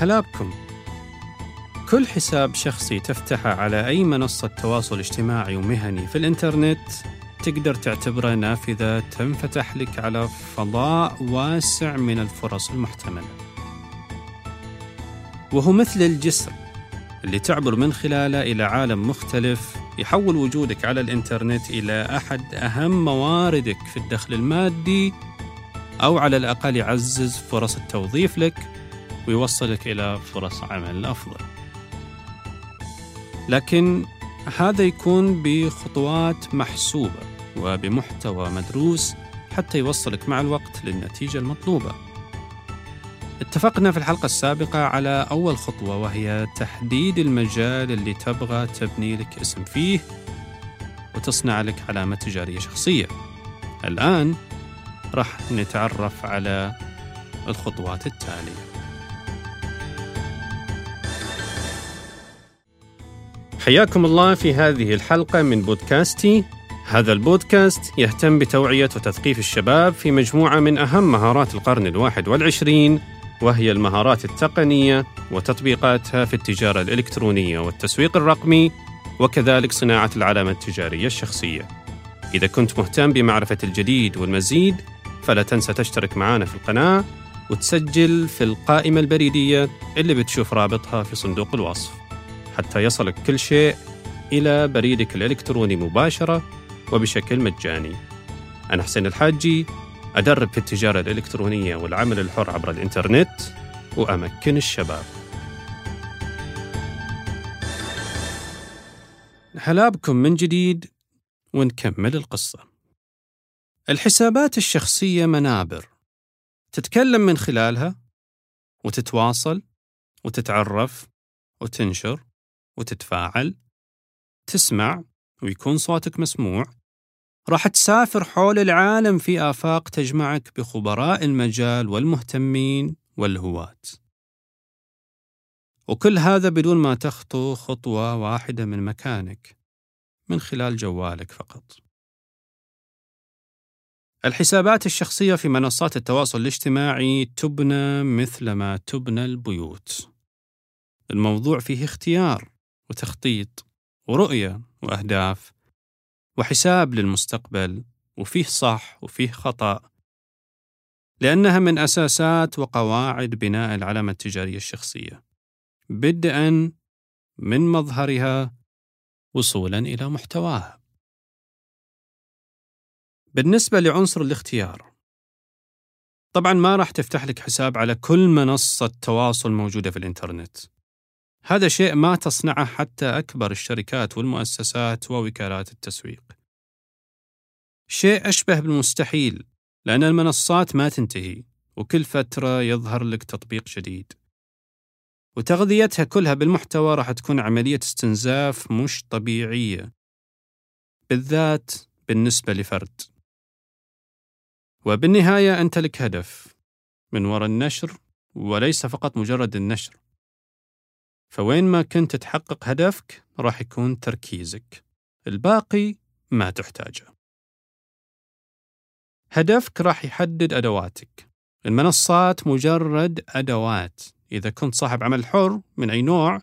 هلا بكم كل حساب شخصي تفتحه على أي منصة تواصل اجتماعي ومهني في الإنترنت تقدر تعتبره نافذة تنفتح لك على فضاء واسع من الفرص المحتملة. وهو مثل الجسر اللي تعبر من خلاله إلى عالم مختلف يحول وجودك على الإنترنت إلى أحد أهم مواردك في الدخل المادي أو على الأقل يعزز فرص التوظيف لك ويوصلك إلى فرص عمل أفضل. لكن هذا يكون بخطوات محسوبة وبمحتوى مدروس حتى يوصلك مع الوقت للنتيجة المطلوبة. اتفقنا في الحلقة السابقة على أول خطوة وهي تحديد المجال اللي تبغى تبني لك اسم فيه وتصنع لك علامة تجارية شخصية. الآن راح نتعرف على الخطوات التالية. حياكم الله في هذه الحلقة من بودكاستي. هذا البودكاست يهتم بتوعية وتثقيف الشباب في مجموعة من أهم مهارات القرن الواحد والعشرين وهي المهارات التقنية وتطبيقاتها في التجارة الإلكترونية والتسويق الرقمي وكذلك صناعة العلامة التجارية الشخصية. إذا كنت مهتم بمعرفة الجديد والمزيد فلا تنسى تشترك معنا في القناة وتسجل في القائمة البريدية اللي بتشوف رابطها في صندوق الوصف. حتى يصلك كل شيء إلى بريدك الإلكتروني مباشرة وبشكل مجاني. أنا حسين الحاجي أدرب في التجارة الإلكترونية والعمل الحر عبر الإنترنت وأمكن الشباب. هلا بكم من جديد ونكمل القصة. الحسابات الشخصية منابر. تتكلم من خلالها وتتواصل وتتعرف وتنشر وتتفاعل تسمع ويكون صوتك مسموع. راح تسافر حول العالم في آفاق تجمعك بخبراء المجال والمهتمين والهواة. وكل هذا بدون ما تخطو خطوة واحدة من مكانك من خلال جوالك فقط. الحسابات الشخصية في منصات التواصل الاجتماعي تبنى مثل ما تبنى البيوت. الموضوع فيه اختيار وتخطيط ورؤية وأهداف وحساب للمستقبل وفيه صح وفيه خطأ لأنها من أساسات وقواعد بناء العلامة التجارية الشخصية. بدءا من مظهرها وصولا إلى محتواها. بالنسبة لعنصر الاختيار طبعا ما راح تفتح لك حساب على كل منصة تواصل موجودة في الإنترنت. هذا شيء ما تصنعه حتى أكبر الشركات والمؤسسات ووكالات التسويق. شيء أشبه بالمستحيل لأن المنصات ما تنتهي وكل فترة يظهر لك تطبيق جديد. وتغذيتها كلها بالمحتوى راح تكون عملية استنزاف مش طبيعية بالذات بالنسبة لفرد. وبالنهاية أنت لك هدف من وراء النشر وليس فقط مجرد النشر. فوين ما كنت تحقق هدفك راح يكون تركيزك. الباقي ما تحتاجه. هدفك راح يحدد أدواتك. المنصات مجرد أدوات. إذا كنت صاحب عمل حر من أي نوع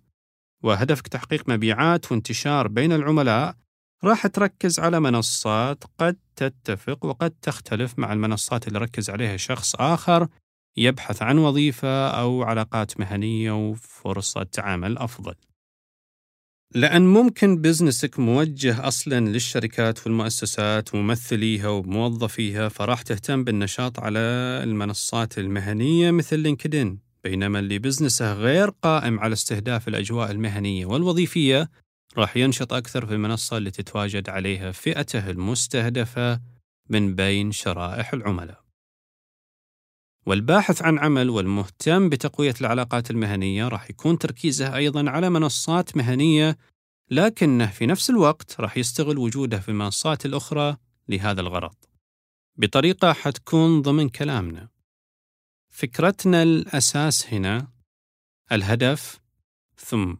وهدفك تحقيق مبيعات وانتشار بين العملاء راح تركز على منصات قد تتفق وقد تختلف مع المنصات اللي ركز عليها شخص آخر يبحث عن وظيفة أو علاقات مهنية وفرصة عمل أفضل. لأن ممكن بزنسك موجه أصلا للشركات والمؤسسات وممثليها وموظفيها فراح تهتم بالنشاط على المنصات المهنية مثل لينكدين بينما اللي بزنسه غير قائم على استهداف الأجواء المهنية والوظيفية راح ينشط أكثر في المنصة اللي تتواجد عليها فئته المستهدفة من بين شرائح العملاء. والباحث عن عمل والمهتم بتقوية العلاقات المهنية راح يكون تركيزه أيضا على منصات مهنية لكنه في نفس الوقت راح يستغل وجوده في المنصات الأخرى لهذا الغرض. بطريقة حتكون ضمن كلامنا. فكرتنا الأساس هنا الهدف ثم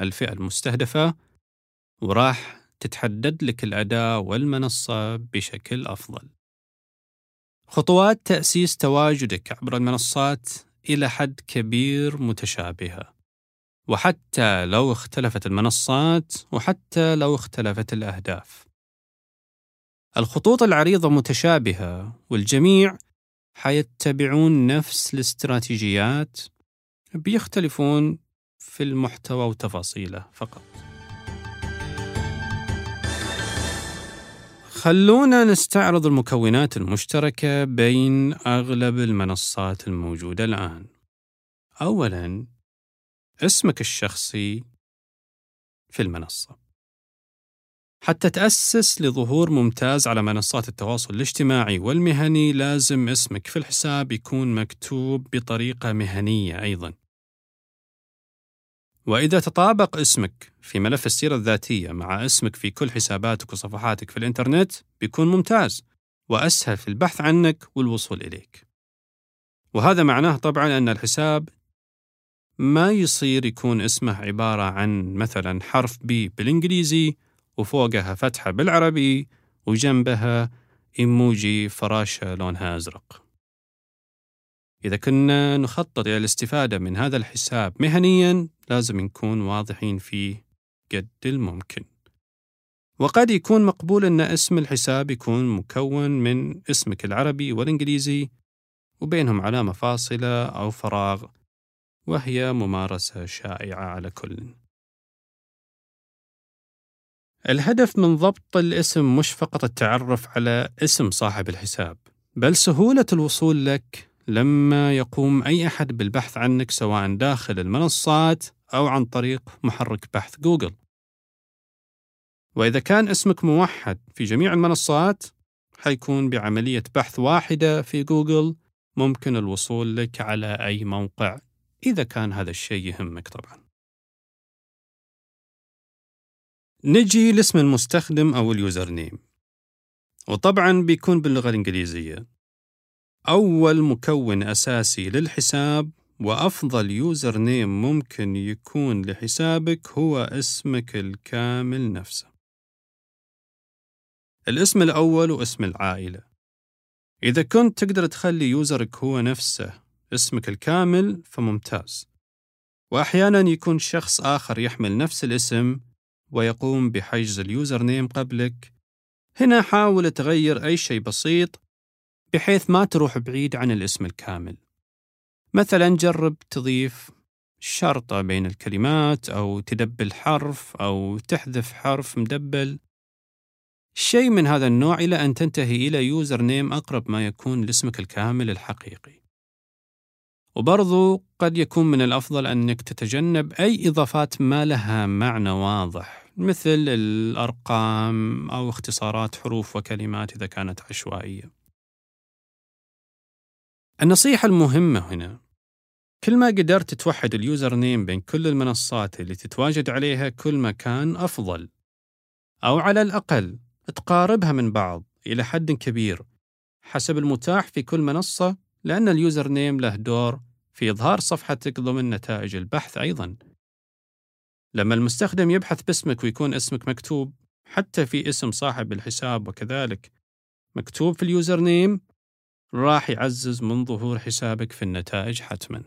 الفئة المستهدفة وراح تتحدد لك الأداة والمنصة بشكل أفضل. خطوات تأسيس تواجدك عبر المنصات إلى حد كبير متشابهة. وحتى لو اختلفت المنصات وحتى لو اختلفت الأهداف. الخطوط العريضة متشابهة والجميع حيتبعون نفس الاستراتيجيات بيختلفون في المحتوى وتفاصيله فقط. خلونا نستعرض المكونات المشتركة بين أغلب المنصات الموجودة الآن. أولاً، اسمك الشخصي في المنصة. حتى تأسس لظهور ممتاز على منصات التواصل الاجتماعي والمهني لازم اسمك في الحساب يكون مكتوب بطريقة مهنية أيضاً. وإذا تطابق اسمك في ملف السيرة الذاتية مع اسمك في كل حساباتك وصفحاتك في الإنترنت بيكون ممتاز وأسهل في البحث عنك والوصول إليك. وهذا معناه طبعا أن الحساب ما يصير يكون اسمه عبارة عن مثلا حرف بي بالإنجليزي وفوقها فتحة بالعربي وجنبها إيموجي فراشة لونها أزرق. إذا كنا نخطط إلى الاستفادة من هذا الحساب مهنيا لازم نكون واضحين فيه قد الممكن. وقد يكون مقبول أن اسم الحساب يكون مكون من اسمك العربي والإنجليزي وبينهم علامة فاصلة أو فراغ وهي ممارسة شائعة على كل. الهدف من ضبط الاسم مش فقط التعرف على اسم صاحب الحساب بل سهولة الوصول لك لما يقوم أي أحد بالبحث عنك سواء داخل المنصات أو عن طريق محرك بحث جوجل. وإذا كان اسمك موحد في جميع المنصات حيكون بعملية بحث واحدة في جوجل ممكن الوصول لك على أي موقع إذا كان هذا الشيء يهمك طبعا. نجي لاسم المستخدم أو ال user name وطبعا بيكون باللغة الإنجليزية أول مكون أساسي للحساب وأفضل user name ممكن يكون لحسابك هو اسمك الكامل نفسه. الاسم الأول واسم العائلة. إذا كنت تقدر تخلي user ك هو نفسه اسمك الكامل فممتاز. وأحيانا يكون شخص آخر يحمل نفس الاسم ويقوم بحجز ال user name قبلك. هنا حاول تغير أي شيء بسيط بحيث ما تروح بعيد عن الاسم الكامل. مثلا جرب تضيف شرطة بين الكلمات أو ت double حرف أو تحذف حرف م double. شيء من هذا النوع إلى أن تنتهي إلى user name أقرب ما يكون لاسمك الكامل الحقيقي. وبرضو قد يكون من الأفضل أنك تتجنب أي إضافات ما لها معنى واضح مثل الأرقام أو اختصارات حروف وكلمات إذا كانت عشوائية. النصيحة المهمة هنا كل ما قدرت توحد ال user name بين كل المنصات اللي تتواجد عليها كل ما كان أفضل أو على الأقل تقاربها من بعض إلى حد كبير حسب المتاح في كل منصة لأن ال user name له دور في إظهار صفحتك ضمن نتائج البحث أيضاً. لما المستخدم يبحث باسمك ويكون اسمك مكتوب حتى في اسم صاحب الحساب وكذلك مكتوب في ال user name راح يعزز من ظهور حسابك في النتائج حتما.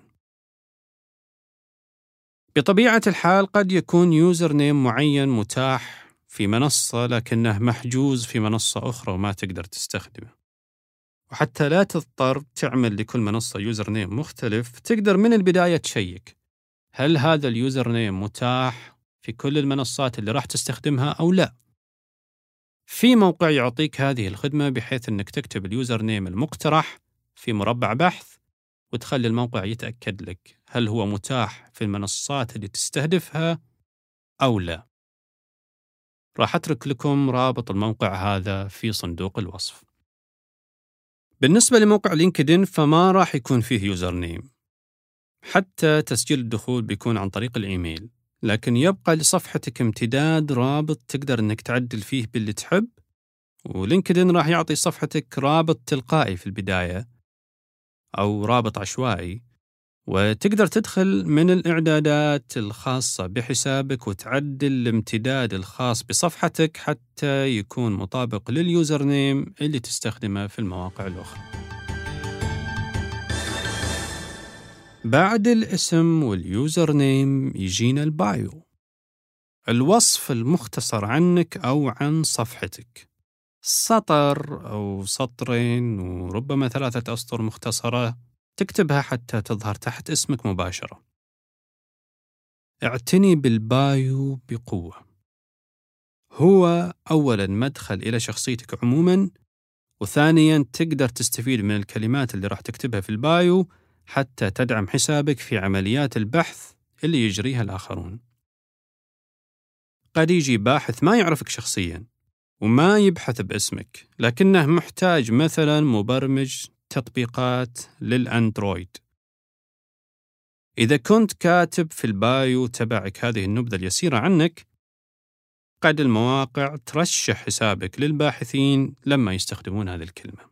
بطبيعة الحال قد يكون user name معين متاح في منصة لكنه محجوز في منصة أخرى وما تقدر تستخدمه. وحتى لا تضطر تعمل لكل منصة user name مختلف تقدر من البداية ت check. هل هذا ال user name متاح في كل المنصات اللي راح تستخدمها أو لا؟ في موقع يعطيك هذه الخدمة بحيث أنك تكتب ال user name المقترح في مربع بحث وتخلي الموقع يتأكد لك هل هو متاح في المنصات اللي تستهدفها أو لا. راح أترك لكم رابط الموقع هذا في صندوق الوصف. بالنسبة لموقع لينكدين فما راح يكون فيه user name. حتى تسجيل الدخول بيكون عن طريق الإيميل. لكن يبقى لصفحتك امتداد رابط تقدر إنك تعدل فيه باللي تحب ولينكدين راح يعطي صفحتك رابط تلقائي في البداية أو رابط عشوائي وتقدر تدخل من الإعدادات الخاصة بحسابك وتعدل الامتداد الخاص بصفحتك حتى يكون مطابق لل user name اللي تستخدمه في المواقع الأخرى. بعد الاسم وال user name يجينا ال bio. الوصف المختصر عنك أو عن صفحتك. سطر أو سطرين وربما ثلاثة أسطر مختصرة تكتبها حتى تظهر تحت اسمك مباشرة. اعتني بالبايو بقوة. هو أولا مدخل إلى شخصيتك عموما وثانيا تقدر تستفيد من الكلمات اللي راح تكتبها في البايو حتى تدعم حسابك في عمليات البحث اللي يجريها الآخرون. قد يجي باحث ما يعرفك شخصيا وما يبحث باسمك لكنه محتاج مثلا مبرمج تطبيقات للأندرويد. إذا كنت كاتب في البايو تبعك هذه النبذة اليسيرة عنك قد المواقع ترشح حسابك للباحثين لما يستخدمون هذه الكلمة.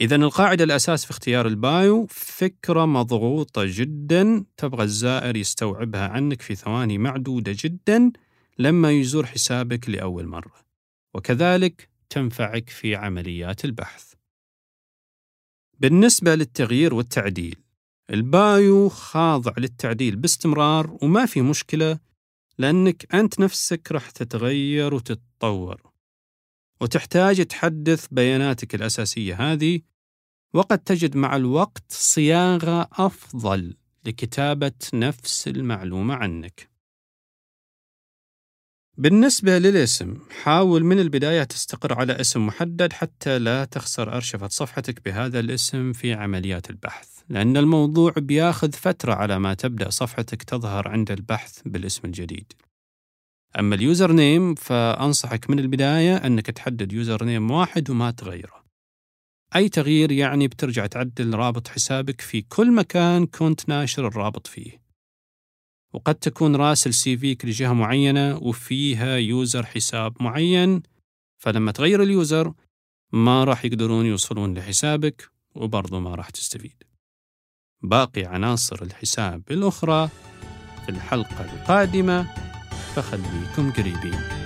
إذا القاعدة الأساس في اختيار البايو فكرة مضغوطة جدا تبغى الزائر يستوعبها عنك في ثواني معدودة جدا لما يزور حسابك لأول مرة. وكذلك تنفعك في عمليات البحث. بالنسبة للتغيير والتعديل البايو خاضع للتعديل باستمرار وما في مشكلة لأنك أنت نفسك راح تتغير وتتطور. وتحتاج تحدث بياناتك الأساسية هذه وقد تجد مع الوقت صياغة أفضل لكتابة نفس المعلومة عنك. بالنسبة للاسم، حاول من البداية تستقر على اسم محدد حتى لا تخسر أرشفة صفحتك بهذا الاسم في عمليات البحث، لأن الموضوع بياخذ فترة على ما تبدأ صفحتك تظهر عند البحث بالاسم الجديد. أما ال username فأنصحك من البداية أنك تحدد username واحد وما تغيره. أي تغيير يعني بترجع تعدل رابط حسابك في كل مكان كنت ناشر الرابط فيه. وقد تكون راسل CV ك لجهة معينة وفيها user حساب معين فلما تغير ال user ما راح يقدرون يوصلون لحسابك وبرضه ما راح تستفيد. باقي عناصر الحساب الأخرى في الحلقة القادمة فخليكم قريبين.